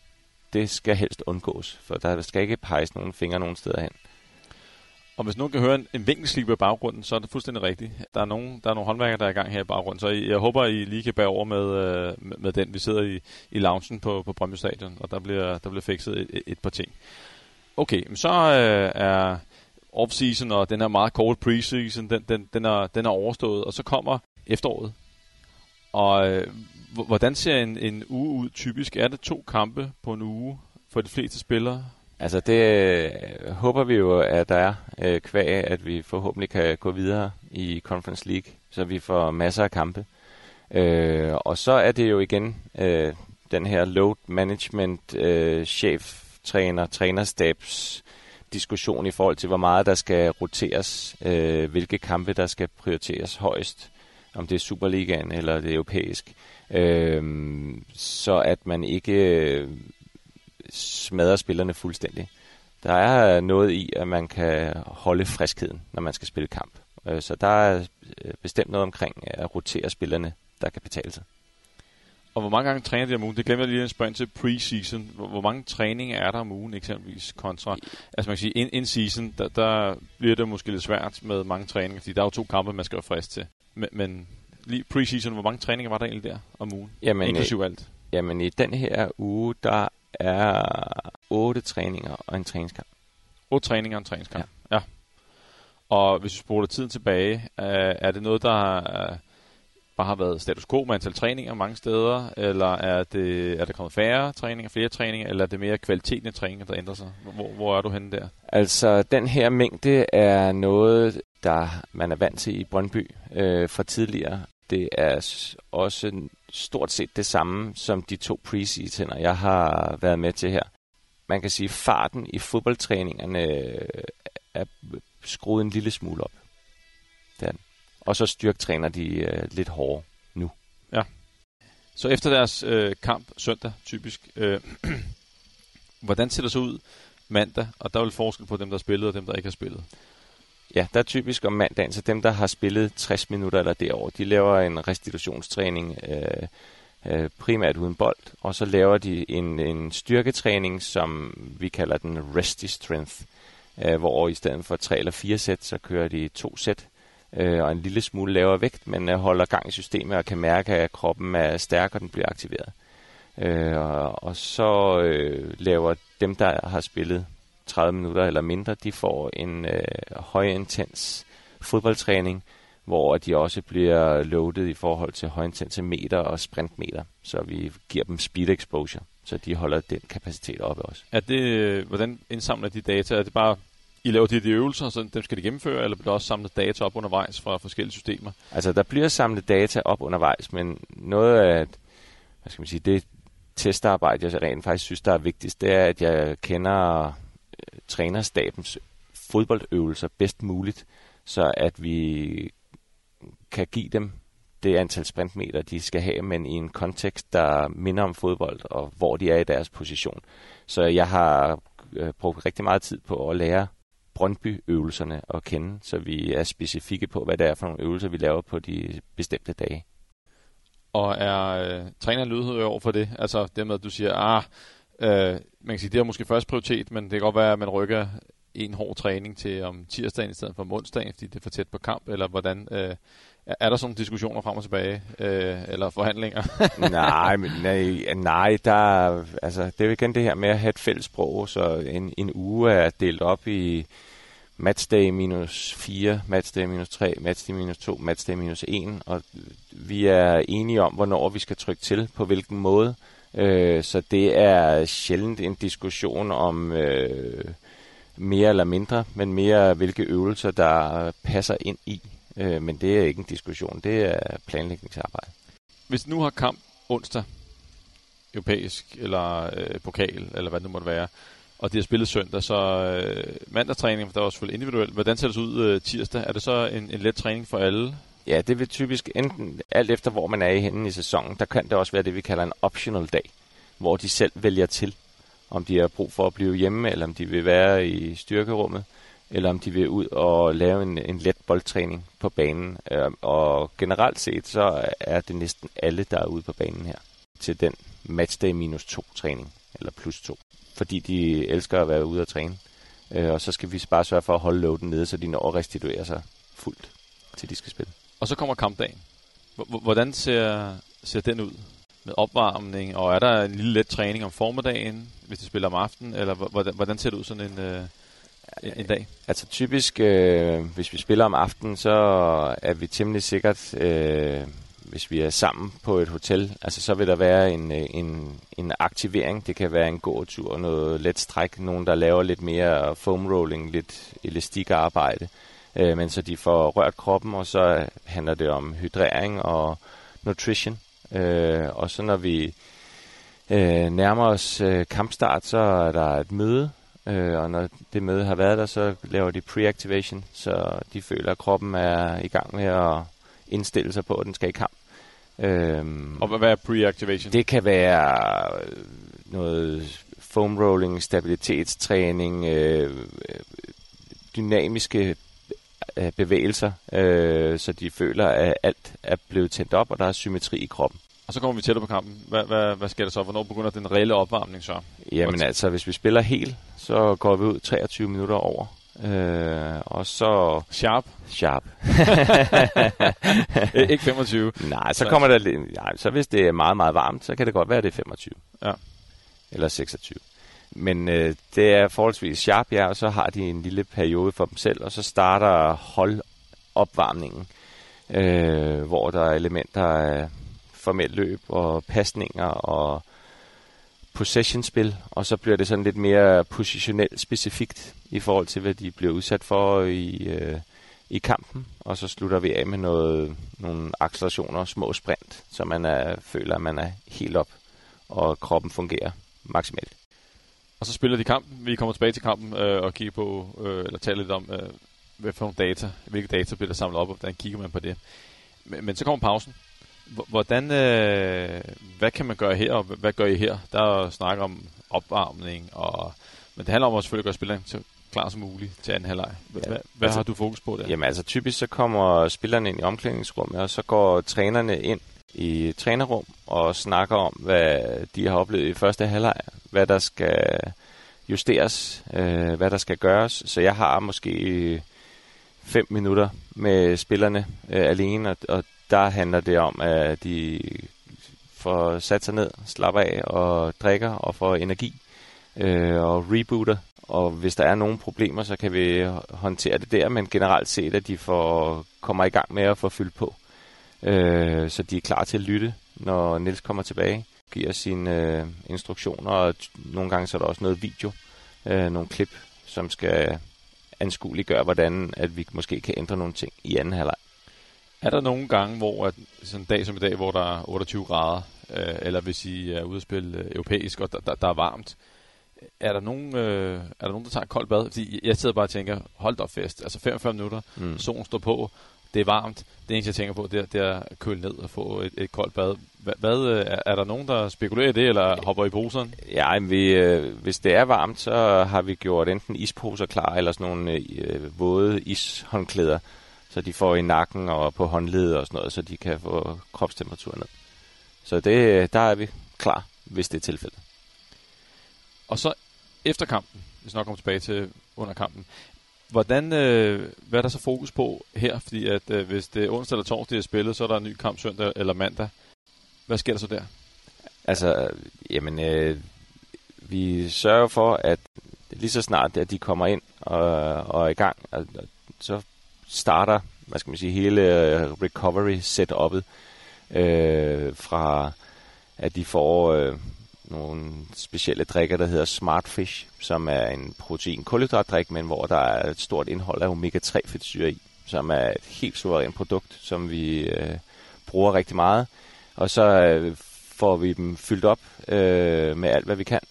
det skal helst undgås, for der skal ikke peges nogen fingre nogen steder hen. Og hvis nogen kan høre en, en vinkelslip i baggrunden, så er det fuldstændig rigtigt. Der er, nogen, der er nogle håndværkere, der er i gang her i baggrunden, så I- jeg håber, I lige kan bære over med, øh, med, med den. Vi sidder i, i loungen på, på Brøndby Stadion, og der bliver, der bliver fikset et, et, et par ting. Okay, men så øh, er off-season og den her meget korte preseason, den, den, den, er, den er overstået, og så kommer efteråret. Og øh, hvordan ser en, en uge ud typisk? Er det to kampe på en uge for de fleste spillere? Altså det øh, håber vi jo, at der er øh, kvæg, at vi forhåbentlig kan gå videre i Conference League, så vi får masser af kampe. Øh, og så er det jo igen øh, den her load management, øh, chef, træner, trænerstabs diskussion i forhold til, hvor meget der skal roteres, øh, hvilke kampe der skal prioriteres højst, om det er Superligaen eller det er europæisk. Øh, så at man ikke øh, smadrer spillerne fuldstændig. Der er noget i, at man kan holde friskheden, når man skal spille kamp. Øh, Så der er øh, bestemt noget omkring at rotere spillerne, der kan betale sig. Og hvor mange gange træner de om ugen? Det glemmer jeg lige at spørge ind til preseason. Hvor, hvor mange træninger er der om ugen eksempelvis kontra? Altså man kan sige, in, in season, der, der bliver det måske lidt svært med mange træninger, fordi der er jo to kampe, man skal være frisk til. Men, men lige preseason, hvor mange træninger var der egentlig der om ugen? Jamen, Inklusiv alt. Jamen i den her uge, der er otte træninger og en træningskamp. Otte træninger og en træningskamp. Ja. ja. Og hvis vi spoler tiden tilbage, øh, er det noget, der øh, bare har været status quo med antal træninger mange steder, eller er, det, er der kommet færre træninger, flere træninger, eller er det mere kvaliteten af træninger, der ændrer sig? Hvor, hvor er du henne der? Altså den her mængde er noget, der man er vant til i Brøndby øh, fra tidligere. Det er også stort set det samme som de to preseasoner, jeg har været med til her. Man kan sige, at farten i fodboldtræningerne øh, er skruet en lille smule op. Den. Og så styrktræner de øh, lidt hårdere nu. Ja. Så efter deres øh, kamp søndag, typisk, øh, hvordan ser det så ud mandag? Og der er vel forskel på dem, der har spillet, og dem, der ikke har spillet. Ja, der er typisk om mandagen, så dem, der har spillet 60 minutter eller derover, de laver en restitutionstræning øh, øh, primært uden bold, og så laver de en, en styrketræning, som vi kalder den Resty Strength, øh, hvor i stedet for tre eller fire sæt, så kører de to sæt, øh, og en lille smule lavere vægt, men øh, holder gang i systemet og kan mærke, at kroppen er stærk, og den bliver aktiveret. Øh, og, og så øh, laver dem, der har spillet 30 minutter eller mindre, de får en øh, højintens fodboldtræning, hvor de også bliver loaded i forhold til højintensimeter og sprintmeter, så vi giver dem speed exposure, så de holder den kapacitet oppe også. Er det, øh, hvordan indsamler de data? Er det bare, I laver de, de øvelser, så dem skal de gennemføre, eller bliver der også samlet data op undervejs fra forskellige systemer? Altså, der bliver samlet data op undervejs, men noget af, hvad skal man sige, det testarbejde, jeg rent faktisk synes, der er vigtigst, det er, at jeg kender trænerstabens fodboldøvelser bedst muligt, så at vi kan give dem det antal sprintmeter, de skal have, men i en kontekst, der minder om fodbold, og hvor de er i deres position. Så jeg har øh, brugt rigtig meget tid på at lære Brøndby-øvelserne at kende, så vi er specifikke på, hvad det er for nogle øvelser, vi laver på de bestemte dage. Og er øh, træneren lydhør over for det? Altså det med, at du siger, ah, øh, man kan sige, det er måske først prioritet, men det kan godt være, at man rykker en hård træning til om tirsdagen i stedet for om onsdagen, fordi det er for tæt på kamp, eller hvordan... Øh, er der sådan diskussioner frem og tilbage, øh, eller forhandlinger? nej, men, nej, nej, der, altså, det er jo igen det her med at have et fælles sprog, så en, en uge er delt op i matchday minus 4, matchday minus 3, matchday minus 2, matchday minus 1, og vi er enige om, hvornår vi skal trykke til, på hvilken måde. Øh, Øh, så det er sjældent en diskussion om øh, mere eller mindre, men mere hvilke øvelser, der passer ind i. Øh, men det er ikke en diskussion, det er planlægningsarbejde. Hvis nu har kamp onsdag, europæisk eller øh, pokal, eller hvad det nu måtte være, og det er spillet søndag, så øh, mandagstræning, for der er også selvfølgelig individuelt. Hvordan ser det ud øh, tirsdag? Er det så en, en let træning for alle? Ja, det vil typisk enten, alt efter hvor man er i henne i sæsonen, der kan det også være det, vi kalder en optional dag, hvor de selv vælger til, om de har brug for at blive hjemme, eller om de vil være i styrkerummet, eller om de vil ud og lave en, en let boldtræning på banen. Øhm, og generelt set, så er det næsten alle, der er ude på banen her til den matchday minus to træning, eller plus to fordi de elsker at være ude og træne. Øh, og så skal vi bare sørge for at holde loaden nede, så de når at restituere sig fuldt, til de skal spille. Og så kommer kampdagen. Hvordan ser, ser den ud? Med opvarmning, og er der en lille let træning om formiddagen, hvis de spiller om aftenen, eller hvordan, hvordan ser det ud sådan en, øh, en dag? Altså typisk, øh, hvis vi spiller om aftenen, så er vi temmelig sikkert øh, hvis vi er sammen på et hotel, altså så vil der være en, øh, en, en aktivering. Det kan være en gåtur, noget let stræk, nogen der laver lidt mere foam rolling, lidt elastikarbejde, øh, men så de får rørt kroppen, og så handler det om hydrering og nutrition. Øh, og så når vi øh, nærmer os øh, kampstart, så er der et møde, øh, og når det møde har været der, så laver de pre-activation, så de føler, at kroppen er i gang med at indstille sig på, at den skal i kamp. Øhm, og hvad er pre-activation? Det kan være øh, noget foam rolling, stabilitetstræning, øh, dynamiske øh, bevægelser, øh, så de føler, at alt er blevet tændt op, og der er symmetri i kroppen. Og så kommer vi tættere på kampen. Hvad, hvad, hvad sker der så? Hvornår begynder den reelle opvarmning så? Jamen altså, hvis vi spiller helt, så går vi ud 23 minutter over. Øh, og så... Sharp? Sharp. ikke 25? Nej, så kommer der. Nej, så hvis det er meget, meget varmt, så kan det godt være, at det er 25. Ja. Eller 26. Men øh, det er forholdsvis sharp, ja, og så har de en lille periode for dem selv, og så starter holdopvarmningen, øh, hvor der er elementer af formelt løb og pasninger og possession-spil, og så bliver det sådan lidt mere positionelt specifikt i forhold til, hvad de bliver udsat for i, øh, i kampen. Og så slutter vi af med noget, nogle accelerationer, små sprint, så man er, føler, at man er helt op, og kroppen fungerer maksimalt. Og så spiller de kampen. Vi kommer tilbage til kampen øh, og kigger på, øh, eller taler lidt om, øh, hvad for nogle data, hvilke data bliver der samlet op, og hvordan kigger man på det. Men, men så kommer pausen. Hvordan, øh, hvad kan man gøre her, og hvad gør I her? Der er snak om opvarmning, og, men det handler om at selvfølgelig gøre spilleren så klar som muligt til anden halvleg. Hvad, ja, hvad altså, har du fokus på der? Jamen altså typisk så kommer spillerne ind i omklædningsrummet, og så går trænerne ind i trænerrum og snakker om, hvad de har oplevet i første halvleg, hvad der skal justeres, øh, hvad der skal gøres. Så jeg har måske fem minutter med spillerne øh, alene, og, og der handler det om, at de får sat sig ned, slapper af og drikker og får energi øh, og rebooter og hvis der er nogle problemer, så kan vi håndtere det der, men generelt set, at de får, kommer i gang med at få fyldt på. Øh, så de er klar til at lytte, når Nils kommer tilbage, giver sine øh, instruktioner, og nogle gange så er der også noget video, øh, nogle klip, som skal anskueliggøre, hvordan at vi måske kan ændre nogle ting i anden halvleg. Er der nogle gange, hvor at, sådan en dag som i dag, hvor der er 28 grader, øh, eller hvis I er ude at spille øh, europæisk, og der, der, der er varmt, er der nogen, øh, er der nogen, der tager et koldt bad? Fordi jeg sidder bare og tænker, hold da fest. Altså 45 minutter, mm. solen står på, det er varmt. Det eneste, jeg tænker på, det er, det er at køle ned og få et, et koldt bad. Hvad, hvad, øh, er, er der nogen, der spekulerer i det, eller hopper i poserne? Ja, vi, øh, hvis det er varmt, så har vi gjort enten isposer klar, eller sådan nogle øh, våde ishåndklæder, så de får i nakken og på håndledet og sådan noget, så de kan få kropstemperatur ned. Så det, der er vi klar, hvis det er tilfældet. Og så efter kampen, hvis nok kommer tilbage til under kampen, hvordan, øh, hvad er der så fokus på her? Fordi at øh, hvis det er onsdag eller torsdag, er spillet, så er der en ny kamp søndag eller mandag. Hvad sker der så der? Altså, jamen, øh, vi sørger for, at lige så snart at de kommer ind og, og er i gang, og, så starter, hvad skal man sige, hele øh, recovery setup'et øh, fra at de får øh, nogle specielle drikker, der hedder Smartfish, som er en protein kulhydratdrik, men hvor der er et stort indhold af omega-3 fedtsyre i, som er et helt suverænt produkt, som vi øh, bruger rigtig meget. Og så øh, får vi dem fyldt op øh, med alt, hvad vi kan.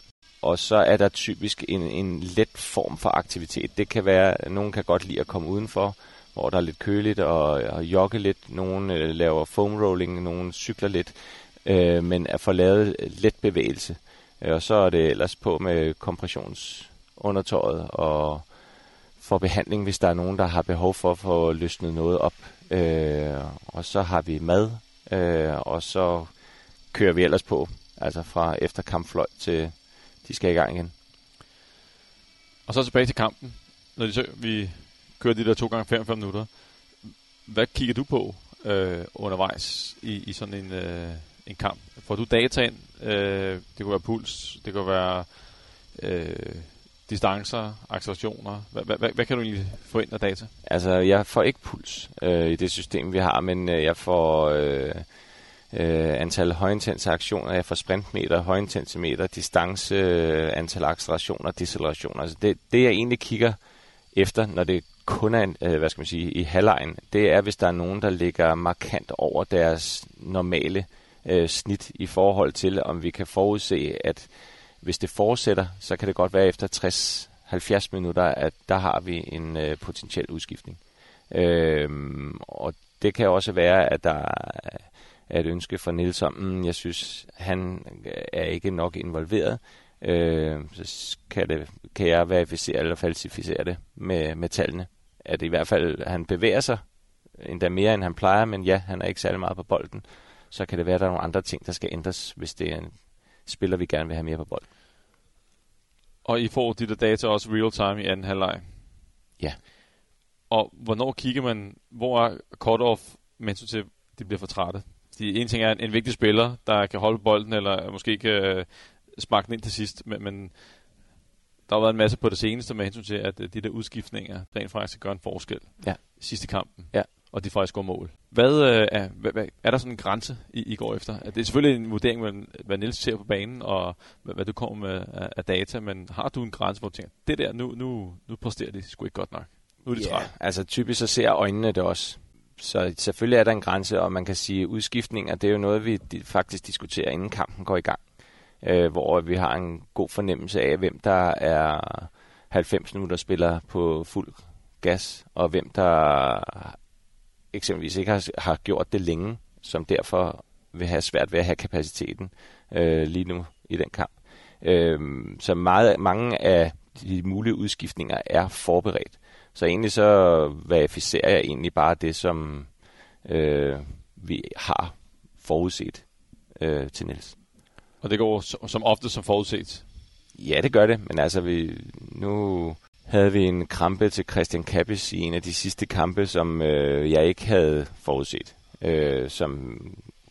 Og så er der typisk en, en let form for aktivitet. Det kan være, at nogen kan godt lide at komme udenfor, hvor der er lidt køligt og, og jogge lidt. Nogen øh, laver foam rolling, nogen cykler lidt øh, men at få lavet øh, let bevægelse. Øh, og så er det ellers på med kompressionsundertøjet og for behandling, hvis der er nogen, der har behov for at få løsnet noget op. Øh, og så har vi mad, øh, og så kører vi ellers på, altså fra efter kampfløjt til de skal i gang igen. Og så tilbage til kampen. Når de så, vi kører de der to gange 45 minutter. Hvad kigger du på øh, undervejs i, i sådan en, øh, en kamp? Får du data ind? Øh, det kunne være puls, det kunne være øh, distancer, accelerationer. Hvad, hvad, hvad, hvad kan du egentlig få ind af data? Altså, jeg får ikke puls øh, i det system, vi har, men øh, jeg får øh, øh, antal højintense aktioner, jeg får sprintmeter, højintensimeter, distance, øh, antal accelerationer, decelerationer. Altså, det, det, jeg egentlig kigger efter, når det kun er, øh, hvad skal man sige, i halvlejen, det er, hvis der er nogen, der ligger markant over deres normale øh, snit i forhold til, om vi kan forudse, at hvis det fortsætter, så kan det godt være efter 60-70 minutter, at der har vi en øh, potentiel udskiftning. Øh, og det kan også være, at der er et ønske fra Nils om, mm, jeg synes, han er ikke nok involveret. Øh, så kan, det, kan jeg verificere eller falsificere det med, med tallene. At i hvert fald, han bevæger sig endda mere, end han plejer, men ja, han er ikke særlig meget på bolden så kan det være, at der er nogle andre ting, der skal ændres, hvis det er en spiller, vi gerne vil have mere på bold. Og I får de der data også real time i anden halvleg? Ja. Og hvornår kigger man, hvor er cut-off, mens til de bliver for trætte? Fordi en ting er en, vigtig spiller, der kan holde bolden, eller måske kan øh, smage den ind til sidst, men, men der har været en masse på det seneste med hensyn til, at øh, de der udskiftninger rent faktisk gør en forskel ja. sidste kampen. Ja og de faktisk går mål. Hvad, øh, er, hvad, er der sådan en grænse, I, I går efter? Det er selvfølgelig en vurdering, hvad, hvad Niels ser på banen, og hvad, hvad du kommer med af, af data, men har du en grænse, hvor du tænker, det der, nu, nu, nu præsterer de sgu ikke godt nok? Nu er det ja, træt. altså typisk så ser øjnene det også. Så selvfølgelig er der en grænse, og man kan sige, udskiftninger, det er jo noget, vi faktisk diskuterer, inden kampen går i gang. Øh, hvor vi har en god fornemmelse af, hvem der er 90 minutter spiller på fuld gas, og hvem der eksempelvis ikke har, har gjort det længe, som derfor vil have svært ved at have kapaciteten øh, lige nu i den kamp. Øh, så meget, mange af de mulige udskiftninger er forberedt. Så egentlig så verificerer jeg egentlig bare det, som øh, vi har forudset øh, til Niels. Og det går som ofte som forudset? Ja, det gør det, men altså vi, nu havde vi en krampe til Christian Kappes i en af de sidste kampe, som øh, jeg ikke havde forudset. Øh, som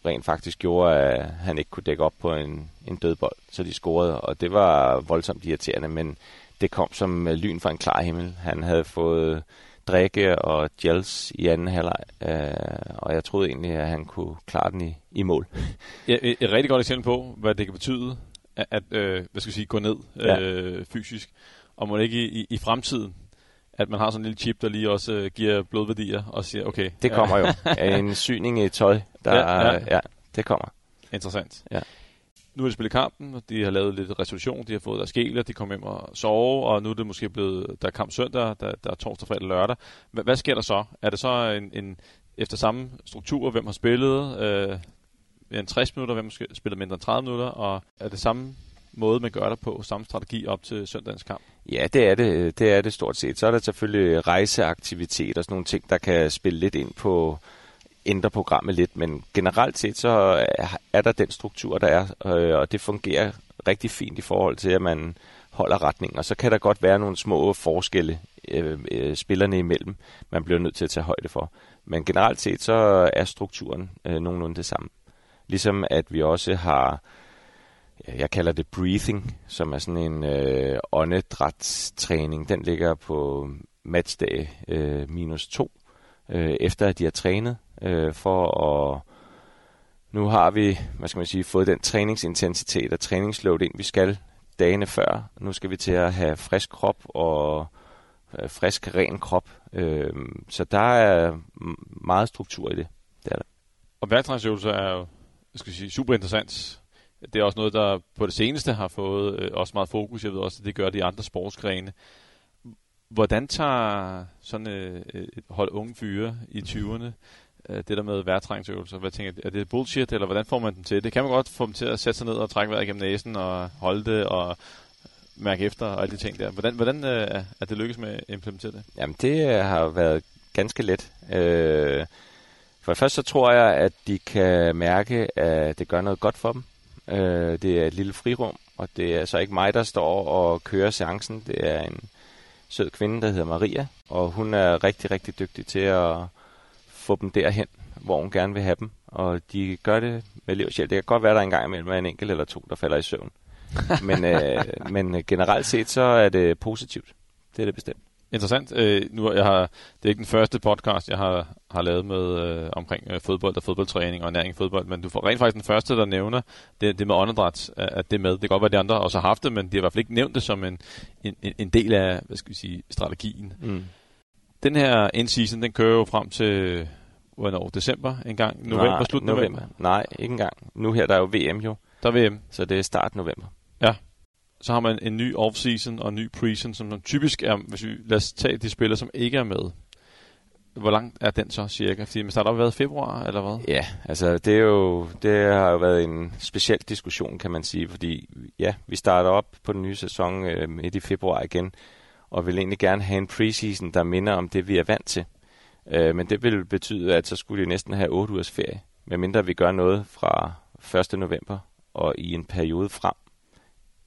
rent faktisk gjorde, at han ikke kunne dække op på en, en død bold, så de scorede, og det var voldsomt irriterende, men det kom som øh, lyn fra en klar himmel. Han havde fået drikke og gels i anden halvleg, øh, og jeg troede egentlig, at han kunne klare den i, i mål. Ja, et, et rigtig godt eksempel på, hvad det kan betyde, at, at øh, hvad skal jeg sige, gå ned Ja. øh, fysisk, og må ikke i, i, i fremtiden, at man har sådan en lille chip, der lige også øh, giver blodværdier, og siger, okay, Det kommer jo af en syning i tøj. Der, Ja, ja, ja. ja. ja, det kommer. Ja, interessant. Ja. Nu har de spillet kampen, og de har lavet lidt resolution, de har fået deres skeler, de kommer hjem og sove, og nu er det måske blevet, der er kamp søndag, der, der er torsdag, fredag, lørdag. Hvad, hvad sker der så? Er det så en, en efter samme struktur, hvem har spillet øh, en 60 minutter, hvem har spillet mindre end 30 minutter, og er det samme måde, man gør det på, samme strategi op til søndagens kamp? Ja, det er det. Øh, det er det stort set. Så er der selvfølgelig rejseaktivitet og sådan nogle ting, der kan spille lidt ind på ændre programmet lidt, men generelt set så øh, er- der den struktur, der er, øh, og det fungerer rigtig fint i forhold til, at man holder retningen. Og så kan der godt være nogle små forskelle øh, øh, spillerne imellem, man bliver nødt til at tage højde for. Men generelt set så er strukturen øh, nogenlunde det samme. Ligesom at vi også har øh, jeg kalder det breathing, som er sådan en øh, åndedrætstræning. Den ligger på matchdag øh, minus to, øh, efter at de har trænet, øh, for at nu har vi, hvad skal man sige, fået den træningsintensitet og træningsload ind, vi skal dagene før. Nu skal vi til at have frisk krop og øh, frisk, ren krop. Øh, så der er meget struktur i det. det er der. Og værktræningsøvelser er jo, jeg skal sige, super interessant. Det er også noget, der på det seneste har fået øh, også meget fokus. Jeg ved også, at det gør de andre sportsgrene. Hvordan tager sådan øh, et hold unge fyre i 20'erne øh, det der med værtræningsøvelser? Hvad tænker er det bullshit, eller hvordan får man dem til det? Kan man godt få dem til at sætte sig ned og trække vejret gennem næsen og holde det og mærke efter og alle de ting der? Hvordan, hvordan øh, er det lykkes med at implementere det? Jamen, det øh, har været ganske let. Øh, for det første så tror jeg, at de kan mærke, at det gør noget godt for dem. Øh, det er et lille frirum, og det er så ikke mig, der står og kører seancen. Det er en sød kvinde, der hedder Maria, og hun er rigtig, rigtig dygtig til at få dem derhen, hvor hun gerne vil have dem. Og de gør det med liv. Det kan godt være, der er en gang imellem er en enkelt eller to, der falder i søvn. men, øh, men generelt set, så er det positivt. Det er det bestemt. Interessant. Øh, nu jeg har, det er ikke den første podcast, jeg har, har lavet med øh, omkring øh, fodbold og fodboldtræning og næring i fodbold, men du får rent faktisk den første, der nævner det, det med åndedræt, at at det med. Det kan godt være, at de andre også har haft det, men de har i hvert fald ikke nævnt det som en, en, en- del af hvad skal vi sige, strategien. Mm. Den her end-season, den kører jo frem til hvornår? December en gang? November, Nej, slut november. november. Nej, ikke engang. Nu her der er jo VM jo, Der er VM. så det er start november. Så har man en ny off-season og en ny preseason, som, som typisk er, hvis vi lad os tage de spillere, som ikke er med. Hvor langt er den så cirka? Fordi man starter op været i februar, eller hvad? Ja, altså det er jo det har jo været en speciel diskussion, kan man sige, fordi ja, vi starter op på den nye sæson øh, midt i februar igen, og vil egentlig gerne have en preseason, der minder om det, vi er vant til. Øh, men det vil betyde, at så skulle de næsten have 8 ugers ferie, medmindre vi gør noget fra 1. november og i en periode frem,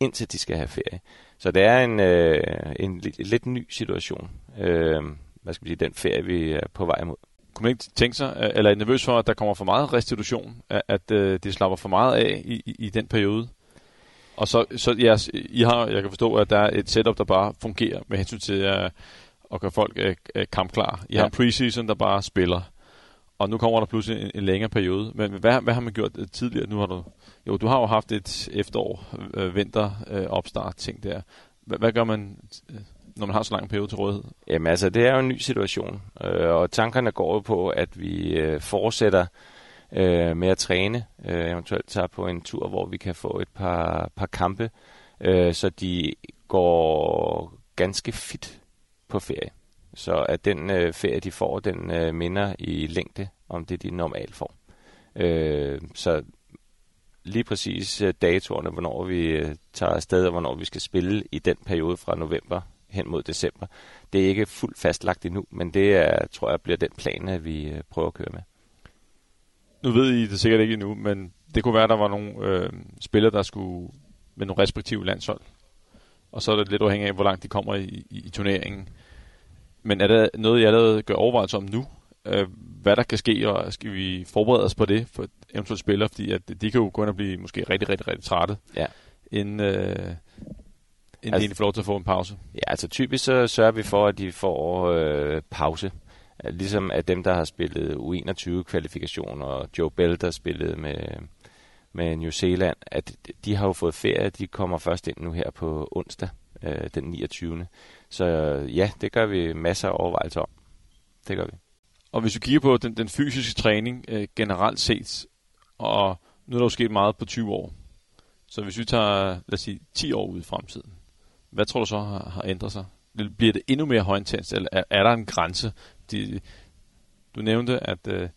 indtil de skal have ferie. Så det er en, øh, en lidt, lidt ny situation, øh, hvad skal vi sige, den ferie, vi er på vej imod. Kunne man ikke tænke sig, øh, eller er nervøs for, at der kommer for meget restitution, at, at øh, de slapper for meget af i, i, i den periode? Og så, så jeres, I har, jeg kan forstå, at der er et setup, der bare fungerer med hensyn til at, at gøre folk øh, øh, kampklar. I Ja. har en preseason, der bare spiller. Og nu kommer der pludselig en, en længere periode. Men hvad, hvad har man gjort øh, tidligere? Nu har du, jo, du har jo haft et efterår, øh, vinter, øh, opstart, ting der. Hvad, hvad gør man, øh, når man har så lang periode til rådighed? Jamen altså, det er jo en ny situation, øh, og tankerne går jo på, at vi øh, fortsætter øh, med at træne, øh, eventuelt tager på en tur, hvor vi kan få et par, par kampe, øh, så de går ganske fit på ferie. Så at den øh, ferie, de får, den øh, minder i længde om det, de normalt får. Øh, så lige præcis øh, datorerne, hvornår vi øh, tager afsted, og hvornår vi skal spille i den periode fra november hen mod december. Det er ikke fuldt fastlagt endnu, men det er, tror jeg bliver den plan, at vi øh, prøver at køre med. Nu ved I det sikkert ikke endnu, men det kunne være, at der var nogle øh, spillere, der skulle med nogle respektive landshold. Og så er det lidt afhængigt af, hvor langt de kommer i, i, i turneringen. Men er der noget, jeg allerede gør overvejelser om nu? Øh, hvad der kan ske, og skal vi forberede os på det for eventuelt spillere? Fordi at de kan jo gå ind og blive måske rigtig, rigtig, rigtig trætte. Ja. Inden, øh, Inden altså, de får lov til at få en pause? Ja, altså typisk så sørger vi for, at de får øh, pause. Ligesom at dem, der har spillet U21-kvalifikation, og Joe Bell, der spillede med, med New Zealand, at de har jo fået ferie, de kommer først ind nu her på onsdag, øh, den 29. Så ja, det gør vi masser af overvejelser om. Det gør vi. Og hvis vi kigger på den, den fysiske træning øh, generelt set, og nu er der jo sket meget på 20 år, så hvis vi tager, lad os sige, 10 år ud i fremtiden, hvad tror du så har, har ændret sig? Bliver det endnu mere højintens, eller er, er der en grænse? De, du nævnte, at øh,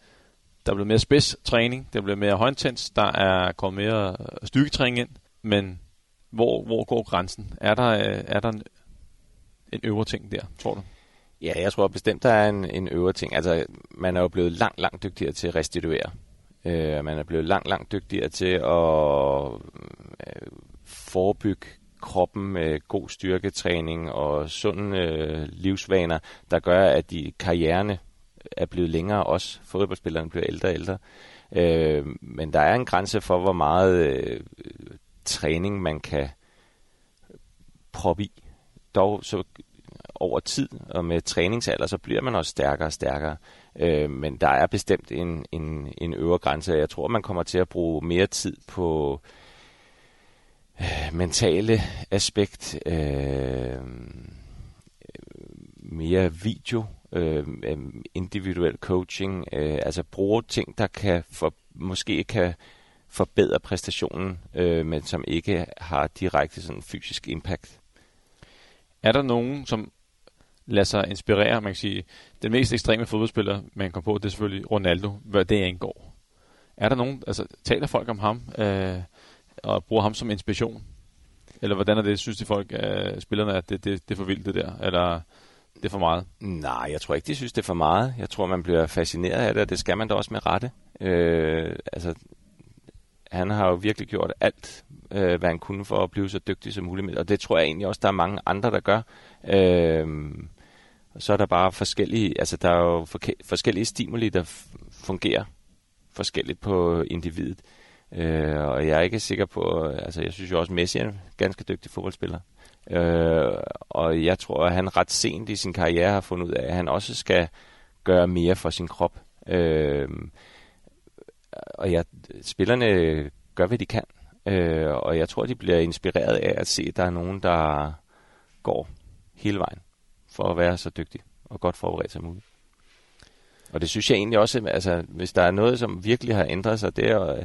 der bliver mere spids-træning, der bliver mere højintens, der er kommet mere øh, styrketræning ind, men hvor, hvor går grænsen? Er der, øh, er der en, en øvre ting der, tror du? Ja, jeg tror bestemt, der er en, en øvre ting. Altså, man er jo blevet langt, langt dygtigere til at restituere. Øh, man er blevet langt, langt dygtigere til at øh, forebygge kroppen med god styrketræning og sunde øh, livsvaner, der gør, at de karriererne er blevet længere også. Fodboldspillerne bliver ældre og ældre. Øh, men der er en grænse for, hvor meget øh, træning man kan proppe i. Dog så over tid og med træningsalder, så bliver man også stærkere og stærkere. Øh, men der er bestemt en, en, en øvre grænse. Jeg tror, man kommer til at bruge mere tid på øh, mentale aspekt, øh, mere video, øh, øh, individuel coaching, øh, altså bruge ting, der kan for, måske kan forbedre præstationen, øh, men som ikke har direkte sådan fysisk impact. Er der nogen, som lade sig inspirere, man kan sige, den mest ekstreme fodboldspiller, man kan på, det er selvfølgelig Ronaldo, hvad det angår. Er der nogen, altså taler folk om ham, øh, og bruger ham som inspiration? Eller hvordan er det, synes de folk, øh, spillerne, at det, det, det er for vildt det der? Eller det er for meget? Nej, jeg tror ikke, de synes, det er for meget. Jeg tror, man bliver fascineret af det, og det skal man da også med rette. Øh, altså, han har jo virkelig gjort alt, øh, hvad han kunne for at blive så dygtig som muligt. Og det tror jeg egentlig også, der er mange andre, der gør. Øh, så er der bare forskellige, altså der er jo forskellige stimuli, der fungerer forskelligt på individet. Øh, og jeg er ikke sikker på, altså jeg synes jo også, Messi er en ganske dygtig fodboldspiller. Øh, og jeg tror, at han ret sent i sin karriere har fundet ud af, at han også skal gøre mere for sin krop. Øh, og jeg, spillerne gør, hvad de kan. Øh, og jeg tror, de bliver inspireret af at se, at der er nogen, der går hele vejen for at være så dygtig og godt forberedt som muligt. Og det synes jeg egentlig også, altså hvis der er noget, som virkelig har ændret sig, det er, øh,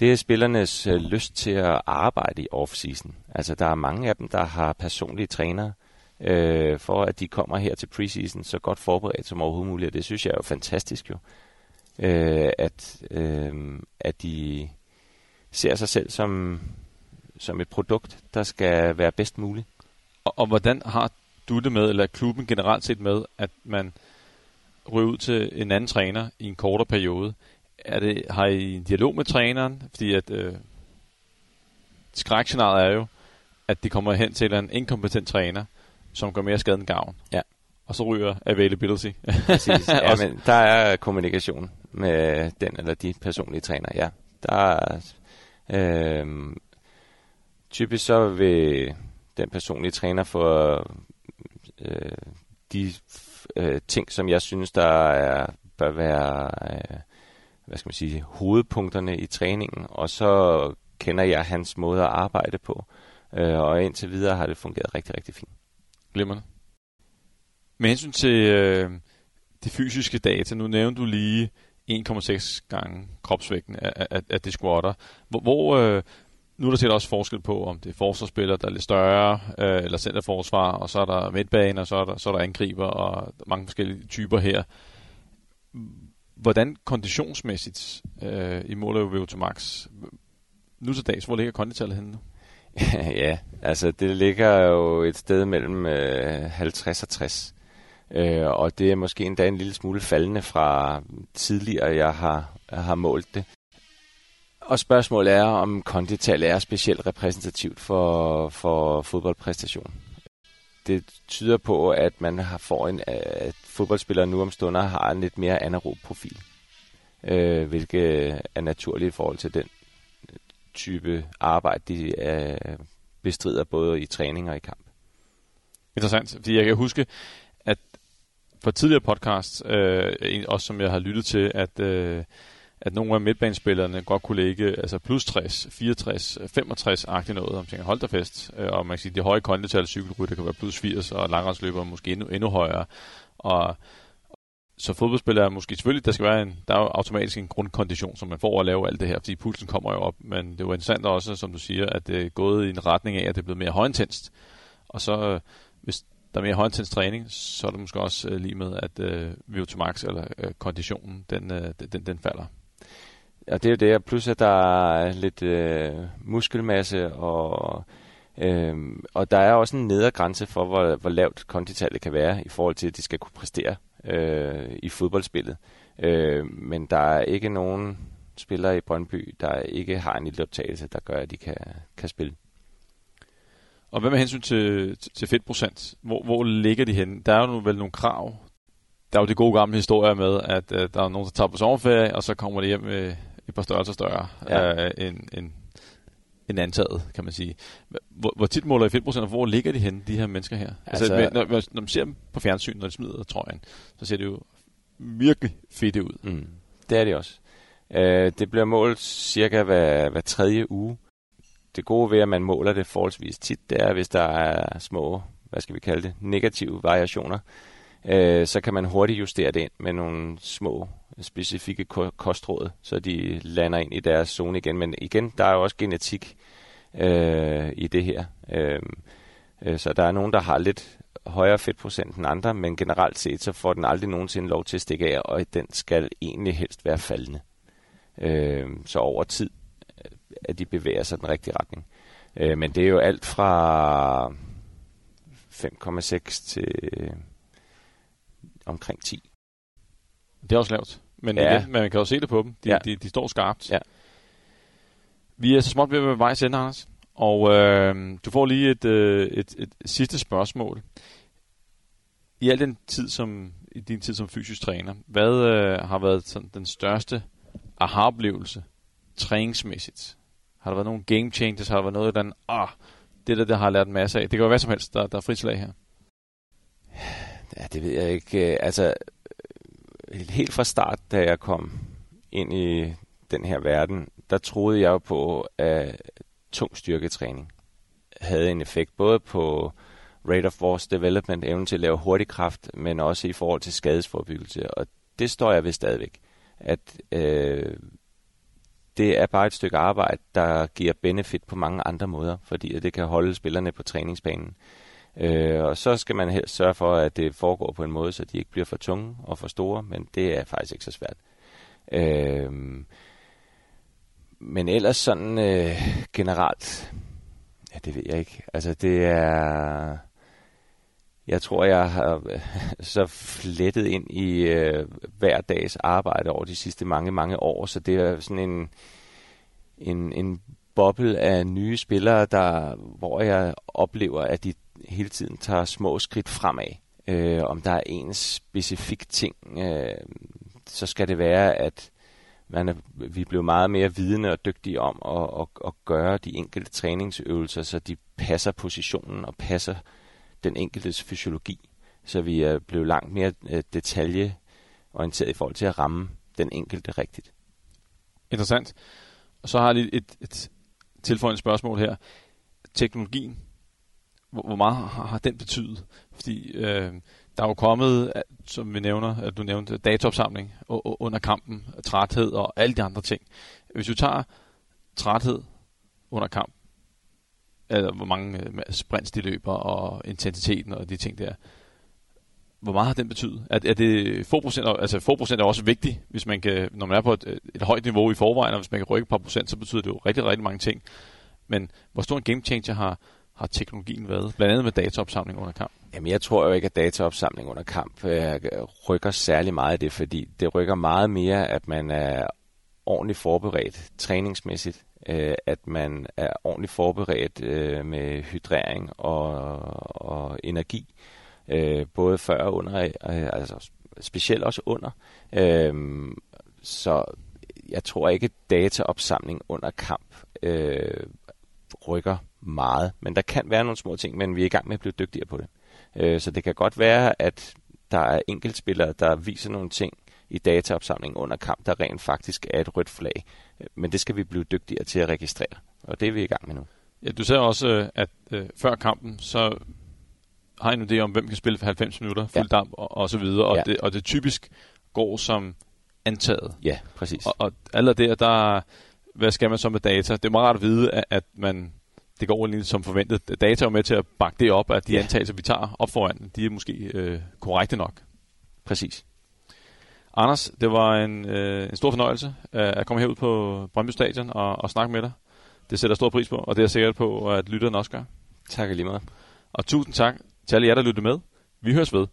det er spillernes øh, lyst til at arbejde i off-season. Altså der er mange af dem, der har personlige trænere, øh, for at de kommer her til preseason så godt forberedt som overhovedet muligt. Og det synes jeg er jo fantastisk jo, øh, at, øh, at de ser sig selv som, som et produkt, der skal være bedst muligt. Og, og hvordan har du det med, eller klubben generelt set med, at man ryger ud til en anden træner i en kortere periode? Er det, har I en dialog med træneren? Fordi at øh, skrækscenariet er jo, at de kommer hen til en inkompetent træner, som går mere skade end gavn. Ja. Og så ryger availability. Præcis. Ja, men der er kommunikation med den eller de personlige træner, ja. Der er, øh, typisk så vil den personlige træner få øh, de øh, ting, som jeg synes, der er, bør være øh, hvad skal man sige, hovedpunkterne i træningen, og så kender jeg hans måde at arbejde på, øh, og indtil videre har det fungeret rigtig, rigtig fint. Glimrende. Med hensyn til øh, de fysiske data, nu nævnte du lige 1,6 gange kropsvægten af, af, af det squatter. Hvor, hvor øh, nu er der set også forskel på, om det er forsvarsspillere, der er lidt større, øh, eller centerforsvar, og så er der midtbane, og så er der, så er der angriber, og mange forskellige typer her. Hvordan konditionsmæssigt øh, i mål af VO2 Max, nu til dags, hvor ligger konditallet henne nu? ja, altså det ligger jo et sted mellem øh, 50 og 60. Øh, og det er måske endda en lille smule faldende fra tidligere, jeg har, jeg har målt det. Og spørgsmålet er, om kondital er specielt repræsentativt for, for fodboldpræstation. Det tyder på, at man har får en, at fodboldspillere nu om stunder har en lidt mere anaerob profil, øh, hvilket er naturligt i forhold til den type arbejde, de øh, bestrider både i træning og i kamp. Interessant, fordi jeg kan huske, at for tidligere podcast, øh, også som jeg har lyttet til, at, øh, at nogle af midtbanespillerne godt kunne ligge altså plus 60, 64, 65-agtigt noget, om tænker, hold da fest. Øh, og man kan sige, det høje kondital cykelrytter kan være plus 80, og langrendsløber måske endnu, endnu højere. Og så fodboldspillere er måske selvfølgelig, der skal være en, der er jo automatisk en grundkondition, som man får at lave alt det her, fordi pulsen kommer jo op. Men det var interessant også, som du siger, at det er gået i en retning af, at det er blevet mere højintenst. Og så, hvis der er mere højintens træning, så er det måske også øh, lige med, at øh, VO2 max, eller øh, konditionen, den, øh, den, den falder. Ja, det er jo det, plus at der er lidt øh, muskelmasse, og, øh, og der er også en nedre grænse for, hvor, hvor lavt konditallet kan være, i forhold til, at de skal kunne præstere øh, i fodboldspillet. Øh, men der er ikke nogen spillere i Brøndby, der ikke har en lille optagelse, der gør, at de kan, kan spille. Og hvad med hensyn til, til, fedtprocent? Hvor, hvor ligger de henne? Der er jo vel nogle krav. Der er jo det gode gamle historier med, at uh, der er nogen, der tager på sommerferie, og så kommer de hjem med et par størrelser større ja. uh, end, end, end antaget, kan man sige. Hvor, hvor tit måler I fedtprocent, og hvor ligger de henne, de her mennesker her? Altså, altså når, når man ser dem på fjernsyn, når de smider trøjen, så ser det jo virkelig fedt ud. Mm. Det er det også. Uh, det bliver målt cirka hver, hver tredje uge det gode ved, at man måler det forholdsvis tit, det er, hvis der er små, hvad skal vi kalde det, negative variationer, øh, så kan man hurtigt justere det ind med nogle små specifikke kostråd, så de lander ind i deres zone igen. Men igen, der er jo også genetik øh, i det her. Øh, øh, så der er nogen, der har lidt højere fedtprocent end andre, men generelt set, så får den aldrig nogensinde lov til at stikke af, og den skal egentlig helst være faldende. Øh, så over tid, øh, at de bevæger sig i den rigtige retning. Øh, men det er jo alt fra 5,6 til omkring 10. Det er også lavt. Men, ja. igen, man kan jo se det på dem. De, ja. de, de står skarpt. Ja. Vi er så småt ved at være vej til Anders. Og øh, du får lige et, øh, et, et sidste spørgsmål. I al den tid som i din tid som fysisk træner, hvad øh, har været sådan, den største aha-oplevelse træningsmæssigt har der været nogle game changes? Har der været noget, der ah, det der, der har lært en masse af? Det kan jo være som helst, der, der er frit her. Ja, det ved jeg ikke. Øh, altså, øh, helt fra start, da jeg kom ind i den her verden, der troede jeg jo på, at tung styrketræning havde en effekt både på rate of force development, evnen til at lave hurtig kraft, men også i forhold til skadesforbyggelse. Og det står jeg ved stadigvæk. At øh, det er bare et stykke arbejde, der giver benefit på mange andre måder, fordi det kan holde spillerne på træningsbanen. Øh, og så skal man helst sørge for, at det foregår på en måde, så de ikke bliver for tunge og for store, men det er faktisk ikke så svært. Øh, men ellers sådan øh, generelt, ja, det ved jeg ikke. Altså det er jeg tror, jeg har så flettet ind i øh, hver dags arbejde over de sidste mange, mange år, så det er sådan en, en, en boble af nye spillere, der, hvor jeg oplever, at de hele tiden tager små skridt fremad. Øh, om der er en specifik ting, øh, så skal det være, at man er, vi bliver meget mere vidende og dygtige om at, at, at gøre de enkelte træningsøvelser, så de passer positionen og passer den enkeltes fysiologi, så vi er blevet langt mere øh, detaljeorienteret i forhold til at ramme den enkelte rigtigt. Interessant. Og så har jeg lige et, et tilføjende spørgsmål her. Teknologien, hvor, hvor meget har, har den betydet? Fordi øh, der er jo kommet, som vi nævner, at du nævnte, dataopsamling under kampen, træthed og alle de andre ting. Hvis du tager træthed under kamp, eller hvor mange øh, sprints de løber, og intensiteten og de ting der. Hvor meget har den betydet? Er, er det få procent, altså få procent er også vigtigt, hvis man kan, når man er på et, et højt niveau i forvejen, og hvis man kan rykke et par procent, så betyder det jo rigtig, rigtig mange ting. Men hvor stor en game changer har, har teknologien været, blandt andet med dataopsamling under kamp? Jamen, jeg tror jo ikke, at dataopsamling under kamp øh, rykker særlig meget af det, fordi det rykker meget mere, at man er ordentligt forberedt træningsmæssigt, øh, at man er ordentligt forberedt øh, med hydrering og, og energi, øh, både før og under, øh, altså specielt også under. Øh, så jeg tror ikke, at dataopsamling under kamp øh, rykker meget. Men der kan være nogle små ting, men vi er i gang med at blive dygtigere på det. Øh, så det kan godt være, at der er enkeltspillere, der viser nogle ting i dataopsamlingen under kamp, der rent faktisk er et rødt flag. Men det skal vi blive dygtigere til at registrere, og det er vi i gang med nu. Ja, du sagde også, øh, at øh, før kampen, så har I en idé om, hvem kan spille for 90 minutter, fuld ja. damp og, og så videre, og, ja. det, og det typisk går som antaget. Ja, præcis. Og, og aller der, der, hvad skal man så med data? Det er meget rart at vide, at, at man det går lige som forventet. Data er med til at bakke det op, at de ja. antagelser, vi tager op foran, de er måske øh, korrekte nok. Præcis. Anders, det var en, øh, en stor fornøjelse øh, at komme herud på Brøndby Stadion og, og snakke med dig. Det sætter stor pris på, og det er jeg sikkert på, at lytterne også gør. Tak lige meget. Og tusind tak til alle jer, der lyttede med. Vi høres ved.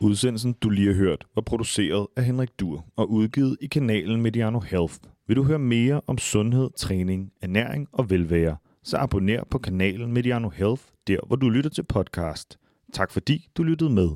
Udsendelsen, du lige har hørt, var produceret af Henrik Dur og udgivet i kanalen Mediano Health. Vil du høre mere om sundhed, træning, ernæring og velvære, så abonner på kanalen Mediano Health, der hvor du lytter til podcast. Tak fordi du lyttede med.